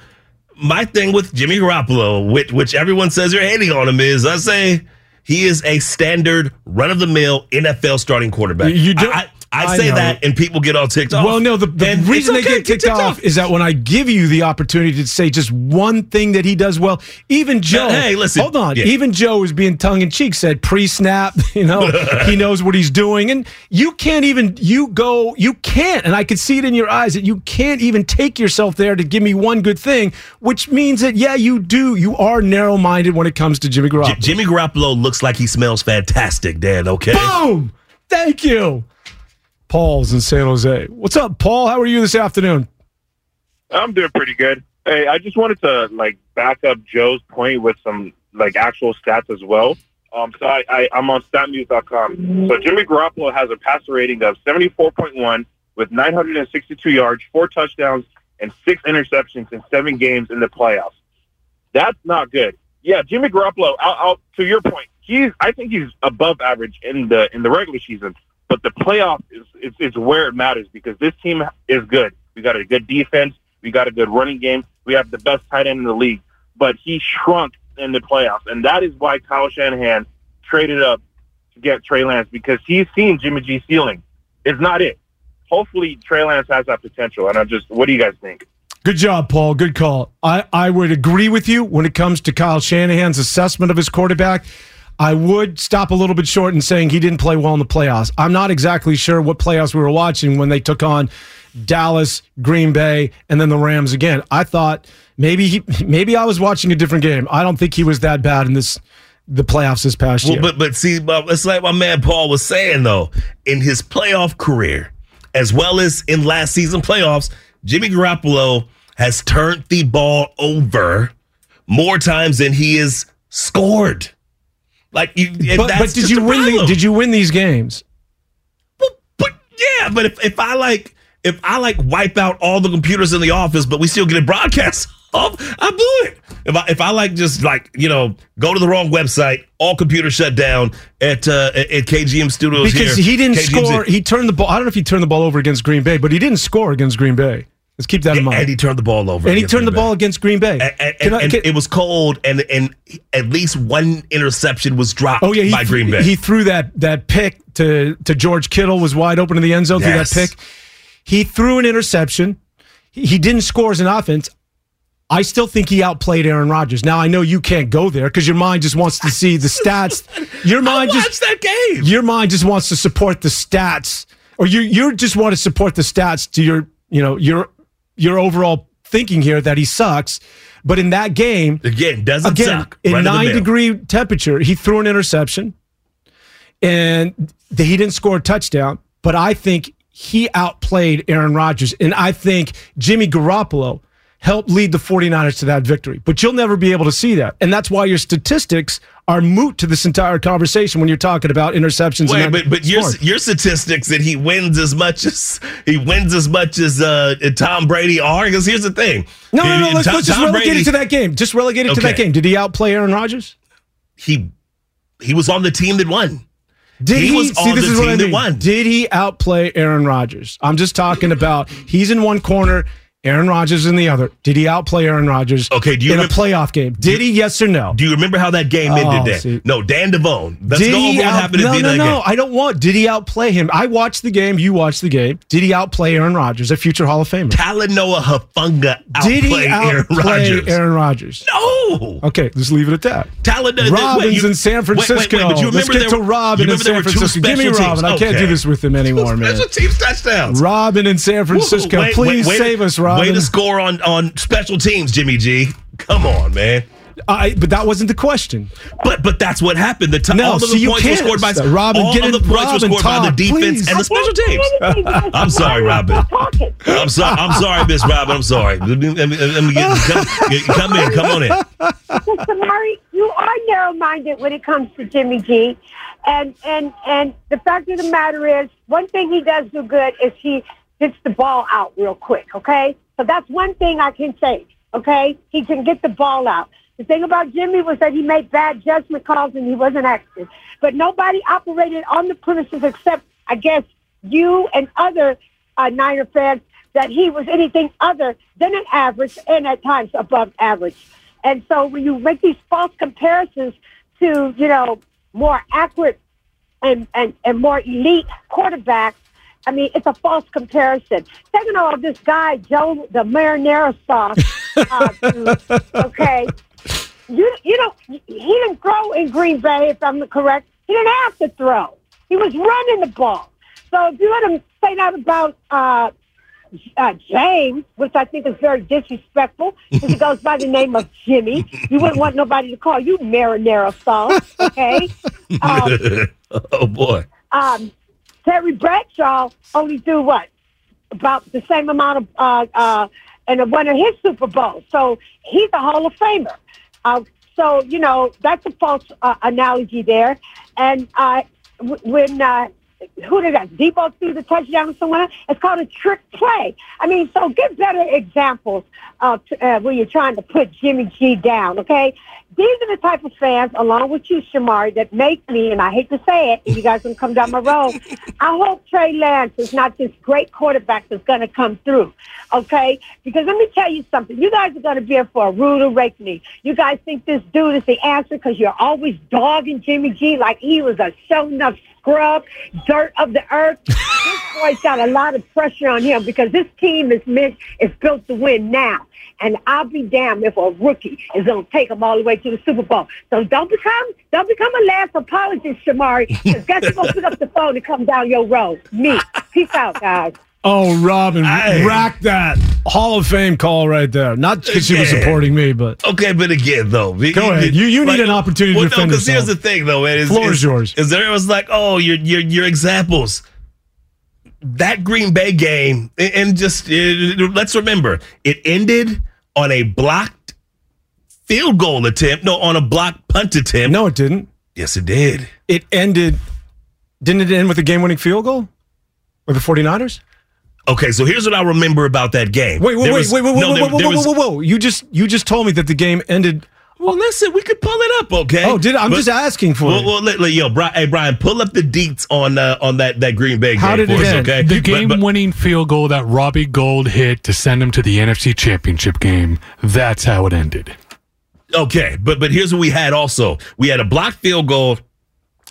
my thing with Jimmy Garoppolo, which, which everyone says you're hating on him, is I say he is a standard run of the mill NFL starting quarterback. You do- I, I, I say know. that, and people get all ticked off. Well, no, the, the reason it's they okay, get ticked off is that when I give you the opportunity to say just one thing that he does well, even Joe. hey, listen, hold on. yeah. Even Joe is being tongue in cheek. Said pre-snap, [LAUGHS] you know, he [LAUGHS] knows what he's doing, and you can't even you go, you can't, and I could see it in your eyes that you can't even take yourself there to give me one good thing, which means that yeah, you do, you are narrow-minded when it comes to Jimmy Garoppolo. J- Jimmy Garoppolo looks like he smells fantastic, Dan. Okay. Boom! Thank you. Paul's in San Jose. What's up, Paul? How are you this afternoon? I'm doing pretty good. Hey, I just wanted to like back up Joe's point with some like actual stats as well. Um, so I, I I'm on StatMuse.com. So Jimmy Garoppolo has a passer rating of 74.1 with 962 yards, four touchdowns, and six interceptions in seven games in the playoffs. That's not good. Yeah, Jimmy Garoppolo. I'll, I'll, to your point, he's I think he's above average in the in the regular season, but the playoff is is, is where it matters because this team is good. We got a good defense. We got a good running game. We have the best tight end in the league. But he shrunk in the playoffs, and that is why Kyle Shanahan traded up to get Trey Lance because he's seen Jimmy G ceiling. It's not it. Hopefully, Trey Lance has that potential. And I just, what do you guys think? Good job, Paul. Good call. I, I would agree with you when it comes to Kyle Shanahan's assessment of his quarterback. I would stop a little bit short in saying he didn't play well in the playoffs. I'm not exactly sure what playoffs we were watching when they took on Dallas, Green Bay, and then the Rams again. I thought maybe he, maybe I was watching a different game. I don't think he was that bad in this the playoffs this past Well, year. but but see, but it's like my man Paul was saying though, in his playoff career, as well as in last season playoffs, Jimmy Garoppolo has turned the ball over more times than he has scored. Like you, but, but did you win? The, did you win these games? Well, Yeah, but if, if I like if I like wipe out all the computers in the office, but we still get a broadcast [LAUGHS] off, I blew it. If I if I like just like you know go to the wrong website, all computers shut down at uh, at KGM Studios Because here. he didn't KGM's score. He turned the ball. I don't know if he turned the ball over against Green Bay, but he didn't score against Green Bay. Let's keep that in mind. and he turned the ball over, And he turned the Bay. ball against Green Bay. And, and- I- and it was cold, and and at least one interception was dropped Oh yeah, he, by Green Bay. He threw that that pick to to George Kittle was wide open in the end zone Yes. through that pick. He threw an interception. He, he didn't score as an offense. I still think he outplayed Aaron Rodgers. Now I know you can't go there because your mind just wants to see the [LAUGHS] stats. Your mind just that game. Your mind just wants to support the stats, or you you just want to support the stats to your you know your your overall thinking here that he sucks. But in that game, again, doesn't again, suck. in Right nine degree temperature, he threw an interception, and he didn't score a touchdown. But I think he outplayed Aaron Rodgers, and I think Jimmy Garoppolo helped lead the 49ers to that victory. But you'll never be able to see that, and that's why your statistics are moot to this entire conversation when you're talking about interceptions. Wait, and but but your your statistics that he wins as much as he wins as much as uh, Tom Brady are. Because here's the thing. no, no, no. Tom- Let's, let's just Tom relegate Brady- it to that game. Just relegate it to that game. Did he outplay Aaron Rodgers? He he was on the team that won. Did he, was see? on This the is what team I that mean. won. Did he outplay Aaron Rodgers? I'm just talking about he's in one corner, Aaron Rodgers in the other. Did he outplay Aaron Rodgers? Okay, do you in remember- a playoff game? Did he? Yes or no? Do you remember how that game Oh, ended? Dan? see. No, Dan Devone. Let's did he out- happened no, no, no. game. I don't want. Did he outplay him? I watched the game. You watched the game. Did he outplay Aaron Rodgers, a future Hall of Famer? Talanoa Hufanga Did he outplayed Aaron outplay Rodgers. Aaron Rodgers? No. Okay, let's leave it at that. Talanoa. Robin's in San Francisco. Wait, wait, but you Let's remember get there, to Robin in San Francisco. Give me Robin. I can't do this with him anymore, man. Special teams touchdowns. Robin in San Francisco. Please wait, wait save us, Robin. Way to score on on special teams, Jimmy G. Come on, man. I, but that wasn't the question. But but that's what happened. The t- No, all of the you points were can't. scored by Robin, all get of the in- points Robin, were scored by the talk, defense please. and the special teams. [LAUGHS] I'm sorry, Robin. I'm sorry. I'm sorry, Miss Robin. I'm sorry. Let me, let me, let me get, come, get- come in. Come on in. Mr. Murray, you are narrow-minded when it comes to Jimmy G, and and and the fact of the matter is, one thing he does do good is he gets the ball out real quick. Okay, so that's one thing I can say. Okay, he can get the ball out. The thing about Jimmy was that he made bad judgment calls and he wasn't active. But nobody operated on the premises except, I guess, you and other uh, Niner fans that he was anything other than an average and at times above average. And so when you make these false comparisons to, you know, more accurate and, and, and more elite quarterbacks, I mean, it's a false comparison. Second of all, this guy, Joe, the marinara sauce, uh, dude, okay, you, you know, he didn't throw in Green Bay, if I'm correct. He didn't have to throw. He was running the ball. So if you let him say that about uh, uh, James, which I think is very disrespectful, because he goes by the name of Jimmy. You wouldn't want nobody to call you marinara sauce, okay? [LAUGHS] Um, oh boy. um, Terry Bradshaw only threw what about the same amount of uh, uh, and one of his Super Bowls. So he's a Hall of Famer. Uh, so you know that's a false uh, analogy there. And uh, w- when uh, who did that? Deebo threw the touchdown to someone else. It's called a trick play. I mean, so give better examples of uh, when you're trying to put Jimmy G down. Okay, these are the type of fans, along with you, Shamari, that make me, and I hate to say it, if you guys can come down my road. [LAUGHS] I hope Trey Lance is not this great quarterback that's going to come through. Okay, because let me tell you something. You guys are going to be in for a rude awakening. You guys think this dude is the answer because you're always dogging Jimmy G like he was a shown up scrub, dirt of the earth. [LAUGHS] this boy's got a lot of pressure on him because this team is meant is built to win now. And I'll be damned if a rookie is going to take them all the way to the Super Bowl. So don't become don't become a last apologist, Shamari. Because guess who's going to pick up the phone and come down your road? Me. Peace out, guys. Oh, Robin, Hey. rack that Hall of Fame call right there. Not because she was supporting me, but Okay, but again, though, Go ahead. You- you need an opportunity to well, defend no, because here's the thing, though, man. Is, Floor is is yours. Is there It was like, oh, your your your examples. That Green Bay game, and- just uh, let's remember, it ended on a blocked field goal attempt. No, on a blocked punt attempt. no, it didn't. Yes, it did. It ended. Didn't it end with a game-winning field goal? With the 49ers? Okay, so here's what I remember about that game. Wait, wait, There wait, was- wait, wait, wait, no, wait, there- wait, wait, there whoa, was- whoa, whoa, whoa. You just you just told me that the game ended. Well, listen, we could pull it up, okay? Oh, did I? I'm But- just asking for Well, it. well let, let- yo, Brian, hey, Brian, pull up the deets on uh, on that that Green Bay game How did for it us, end? okay? The game-winning field goal that Robbie Gould hit to send him to the NFC Championship game. That's how it ended. Okay, but but here's what we had also. We had a blocked field goal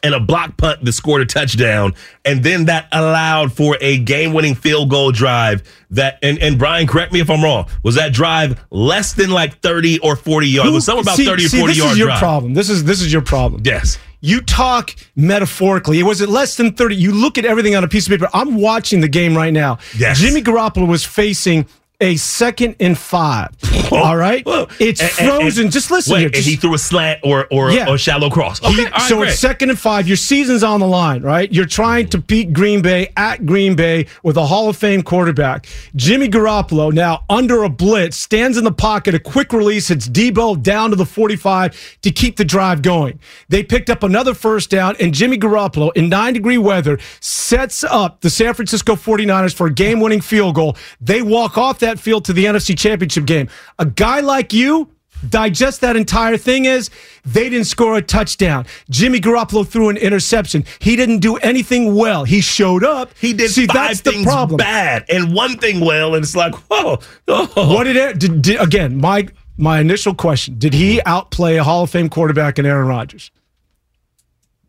and a block punt that scored a touchdown, and then that allowed for a game-winning field goal drive. That and and Brian, correct me if I'm wrong. Was that drive less than like 30 or 40 yards? It was something about see, 30 or see, 40 this yard is your drive. problem. This is this is your problem. Yes. You talk metaphorically. Was it less than 30? You look at everything on a piece of paper. I'm watching the game right now. Yes. Jimmy Garoppolo was facing a second and five. all right, it's And- frozen. and- just listen wait, here. and Just- he threw a slant or or, Yeah. or shallow cross. He- Okay, all right, so great. it's second and five. Your season's on the line, right? You're trying to beat Green Bay at Green Bay with a Hall of Fame quarterback. Jimmy Garoppolo now under a blitz stands in the pocket, a quick release. It's Deebo down to the 45 to keep the drive going. They picked up another first down, and Jimmy Garoppolo in nine degree weather sets up the San Francisco 49ers for a game winning field goal. They walk off that field to the NFC Championship game. A guy like you digest that entire thing is they didn't score a touchdown. Jimmy Garoppolo threw an interception. He didn't do anything well. He showed up. He did See, five that's the things problem. bad and one thing well, and it's like, whoa. Oh. What did it did, did again? My my initial question: Did he outplay a Hall of Fame quarterback in Aaron Rodgers?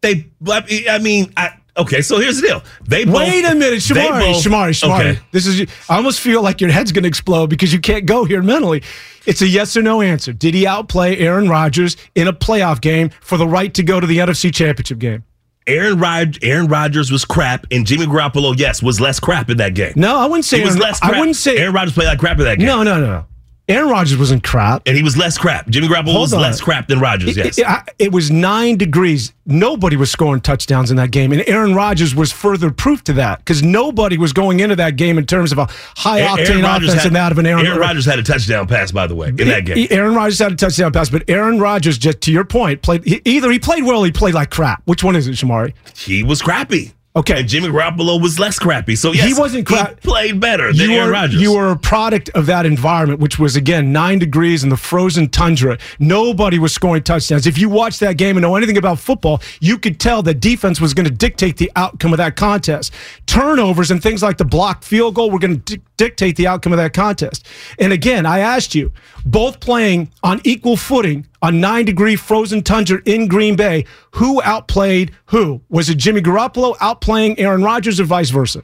They, I mean, I, okay. So here's the deal. They both, Wait a minute, Shamari, both- Shamari, Shamari. Okay. This is. I almost feel like your head's going to explode because you can't go here mentally. It's a yes or no answer. Did he outplay Aaron Rodgers in a playoff game for the right to go to the NFC Championship game? Aaron Rod- Aaron Rodgers was crap, and Jimmy Garoppolo, yes, was less crap in that game. No, I wouldn't say he was Aaron- less. I wouldn't say- Aaron Rodgers played like crap in that game. No, no, no, no. Aaron Rodgers wasn't crap. and he was less crap. Jimmy Garoppolo Hold was on. less crap than Rodgers. It, Yes. it- I- it was nine degrees. Nobody was scoring touchdowns in that game, and Aaron Rodgers was further proof to that because nobody was going into that game in terms of a high octane offense had, and that of an Aaron. Aaron Rodgers had a touchdown pass, by the way, in that game. Aaron Rodgers had a touchdown pass, but Aaron Rodgers, just to your point, played he- either he played well, or he played like crap. Which one is it, Shamari? he was crappy. Okay. And Jimmy Garoppolo was less crappy. So yes, he wasn't crap. He played better than you Aaron were, Rodgers. You were a product of that environment, which was again nine degrees in the frozen tundra. Nobody was scoring touchdowns. If you watched that game and know anything about football, you could tell that defense was going to dictate the outcome of that contest. Turnovers and things like the blocked field goal were going to di- dictate the outcome of that contest. And again, I asked you, both playing on equal footing on nine degree frozen tundra in Green Bay, who outplayed who? Was it Jimmy Garoppolo outplaying Aaron Rodgers or vice versa?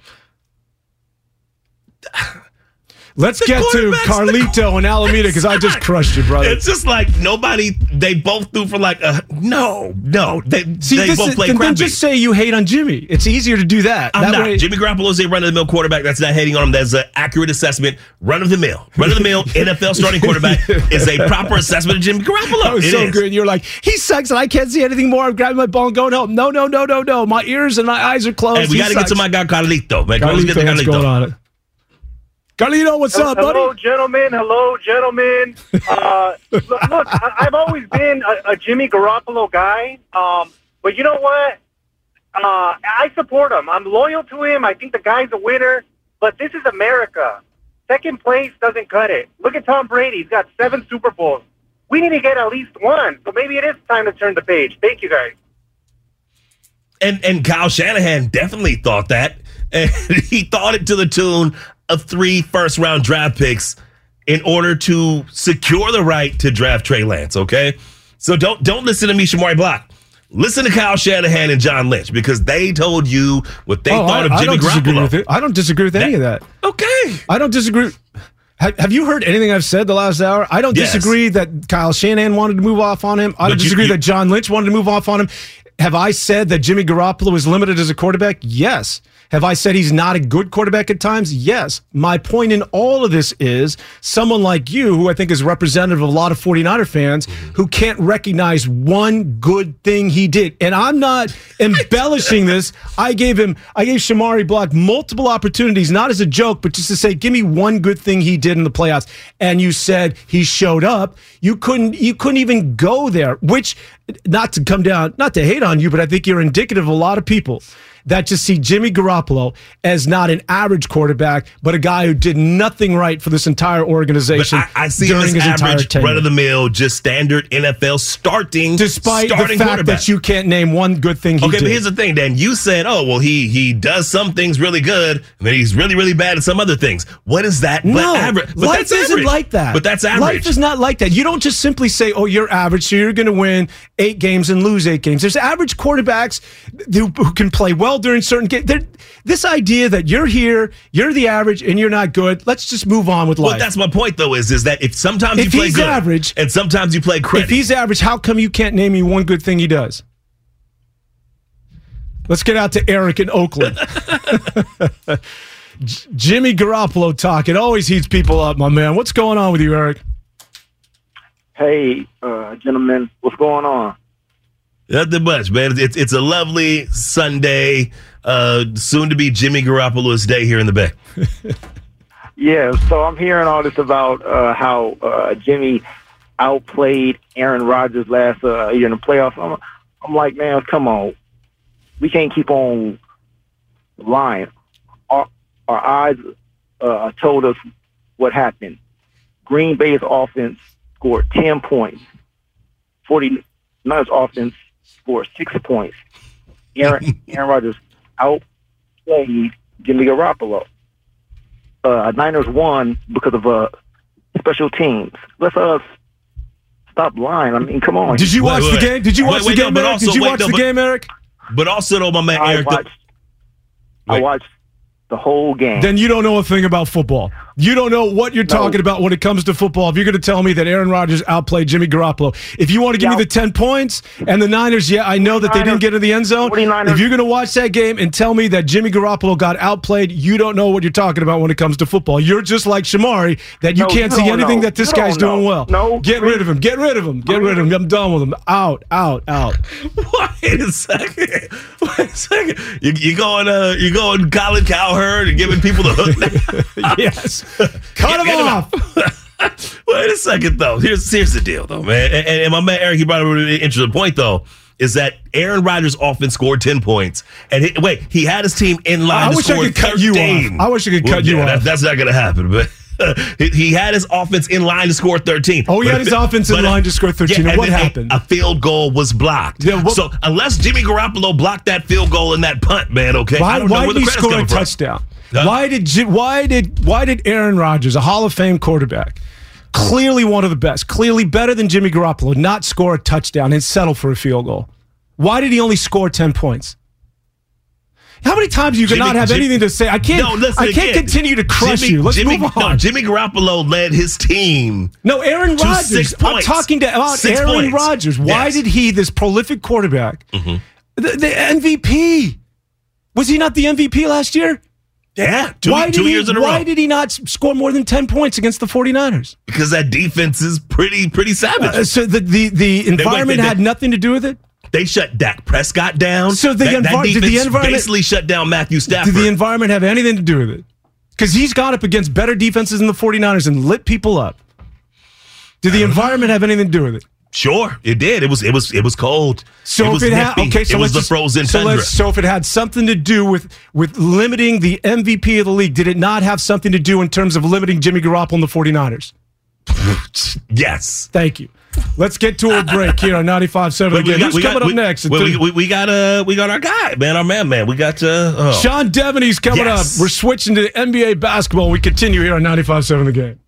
Let's get to Carlito and Alameda because I just crushed you, brother. It's just like nobody. They both threw for like a no, no. They See, they this both is, played then, then just say you hate on Jimmy. It's easier to do that. I'm that not. way- Jimmy Garoppolo is a run of the mill quarterback. That's not hating on him. That's an accurate assessment. Run of the mill. Run of the mill [LAUGHS] NFL starting quarterback is a proper assessment of Jimmy Garoppolo. That was It so is. good. You're like, he sucks and I can't see anything more. I'm grabbing my ball and going home. No, no, no, no, no. My ears and my eyes are closed. Hey, we got to get to my guy Carlito. Man, let's get Carlito, what's going on? Carlito, what's up, buddy? Hello, gentlemen. Hello, gentlemen. [LAUGHS] Uh, look, look I, I've always been a, a Jimmy Garoppolo guy, um, but you know what? Uh, I support him. I'm loyal to him. I think the guy's a winner. But this is America. Second place doesn't cut it. Look at Tom Brady. He's got seven Super Bowls. We need to get at least one. So maybe it is time to turn the page. Thank you, guys. And and Kyle Shanahan definitely thought that, and [LAUGHS] he thought it to the tune of three first round draft picks in order to secure the right to draft Trey Lance. Okay, so don't don't listen to me, Shamari Block. Listen to Kyle Shanahan and John Lynch because they told you what they Oh, thought I, of I don't disagree with it. I don't disagree with any of that. Okay. I don't disagree. Have, have you heard anything I've said the last hour? I don't Yes. disagree that Kyle Shanahan wanted to move off on him. I don't you- disagree you- that John Lynch wanted to move off on him. Have I said that Jimmy Garoppolo is limited as a quarterback? Yes. Have I said he's not a good quarterback at times? Yes. My point in all of this is someone like you, who I think is representative of a lot of 49er fans, who can't recognize one good thing he did. And I'm not embellishing this. I gave him, I gave Shamari Block multiple opportunities, not as a joke, but just to say, give me one good thing he did in the playoffs. And you said he showed up. You couldn't, you couldn't even go there, which not to come down, not to hate on you, but I think you're indicative of a lot of people that just see Jimmy Garoppolo as not an average quarterback, but a guy who did nothing right for this entire But organization I, I see him during as his average, run of the mill, just standard NFL starting, Despite starting the fact that you can't name one good thing he okay, did. but here's the thing, Dan. You said, "Oh, well, he he does some things really good, and then he's really really bad at some other things." What is that? No, but average. But life that's isn't average. like that. But that's average. Life is not like that. You don't just simply say, "Oh, you're average, so you're going to win eight games and lose eight games." There's average quarterbacks who, who can play well during certain games. This idea that you're here, you're the average, and you're not good. Let's just move on with life. Well, that's my point, though. Is is that if sometimes If you play he's good average- and sometimes you play crazy. if he's average, how come you can't name me one good thing he does? Let's get out to Eric in Oakland. [LAUGHS] J- Jimmy Garoppolo talk. It always heats people up, my man. What's going on with you, Eric? Hey, uh, gentlemen, what's going on? Nothing much, man. It's it's a lovely Sunday, uh, soon to be Jimmy Garoppolo's day here in the Bay. [LAUGHS] Yeah, so I'm hearing all this about uh, how uh, Jimmy outplayed Aaron Rodgers last uh, year in the playoffs. I'm, I'm like, man, come on. We can't keep on lying. Our, our eyes uh, told us what happened. Green Bay's offense scored 10 points. 49ers offense scored six points. Aaron, [LAUGHS] Aaron Rodgers outplayed Jimmy Garoppolo. Uh, Niners won because of uh, special teams. Let's uh, stop lying. I mean, come on. Did you watch the game? Did you watch the game, Eric? Did you watch the game, Eric? But also, though, my man I Eric, the- I watched the whole game. Then you don't know a thing about football. You don't know what you're talking about when it comes to football. If you're going to tell me that Aaron Rodgers outplayed Jimmy Garoppolo, if you want to give me the 10 points and the Niners, yeah, I know that they didn't get in the end zone. If you're going to watch that game and tell me that Jimmy Garoppolo got outplayed, you don't know what you're talking about when it comes to football. You're just like Shamari, that you No, can't you see anything know. that this You guy's doing well. No, Get rid of him. Get rid of him. Get rid of him. I'm done with him. Out, out, out. [LAUGHS] Wait a second. [LAUGHS] Wait a second. You, you going uh you going Colin Cowherd and giving people the hook [LAUGHS] yes. [LAUGHS] Cut him off. [LAUGHS] Wait a second though. Here's here's the deal though, man. And, and my man Eric, he brought up a really interesting point though. Is that Aaron Rodgers' offense scored ten points, and he, wait, he had his team in line I to wish I could cut you off. I wish I could cut you yeah, that- off. that's not going to happen, but. [LAUGHS] he, had his offense in line to score 13. Oh, he But had his fi- offense in line to score 13. And and what a- happened? A, field goal was blocked. Yeah, what- so unless Jimmy Garoppolo blocked that field goal and that punt, man, okay, Why, I don't know why where did the he score a coming from. Why did why did why did Aaron Rodgers, a Hall of Fame quarterback, clearly one of the best, clearly better than Jimmy Garoppolo, not score a touchdown and settle for a field goal? Why did he only score ten points? How many times you Jimmy- cannot have Jim- anything to say? I can't. No, listen I can't again. continue to crush Jimmy- you. Let's Jimmy, move on. No, Jimmy Garoppolo led his team. No, Aaron Rodgers. I'm talking to, about Six Aaron. Rodgers. Why Yes. did he, this prolific quarterback, Mm-hmm. the, the MVP, was he not the MVP last year? Yeah, two, why did two he, years in a why row. Why did he not score more than 10 points against the 49ers? because that defense is pretty pretty savage. Uh, so the, the, the environment they- had nothing to do with it? They shut Dak Prescott down. So the that, that envi- did the environment- basically shut down Matthew Stafford. Did the environment have anything to do with it? Because he's got up against better defenses in the 49ers and lit people up. Did the environment have anything to do with it? Sure, it did. It was it was it was cold. So it if was it had okay, so it was the just- frozen so, tundra. so if it had something to do with with limiting the MVP of the league, did it not have something to do in terms of limiting Jimmy Garoppolo and the 49ers? [LAUGHS] yes. Thank you. Let's get to a break here on 95.7 But again. Who's coming up we, next? We, we, we, we got uh we got our guy, man, our man, man. We got uh oh. Sean Devaney's coming Yes. up. We're switching to NBA basketball. We continue here on 95.7 the game.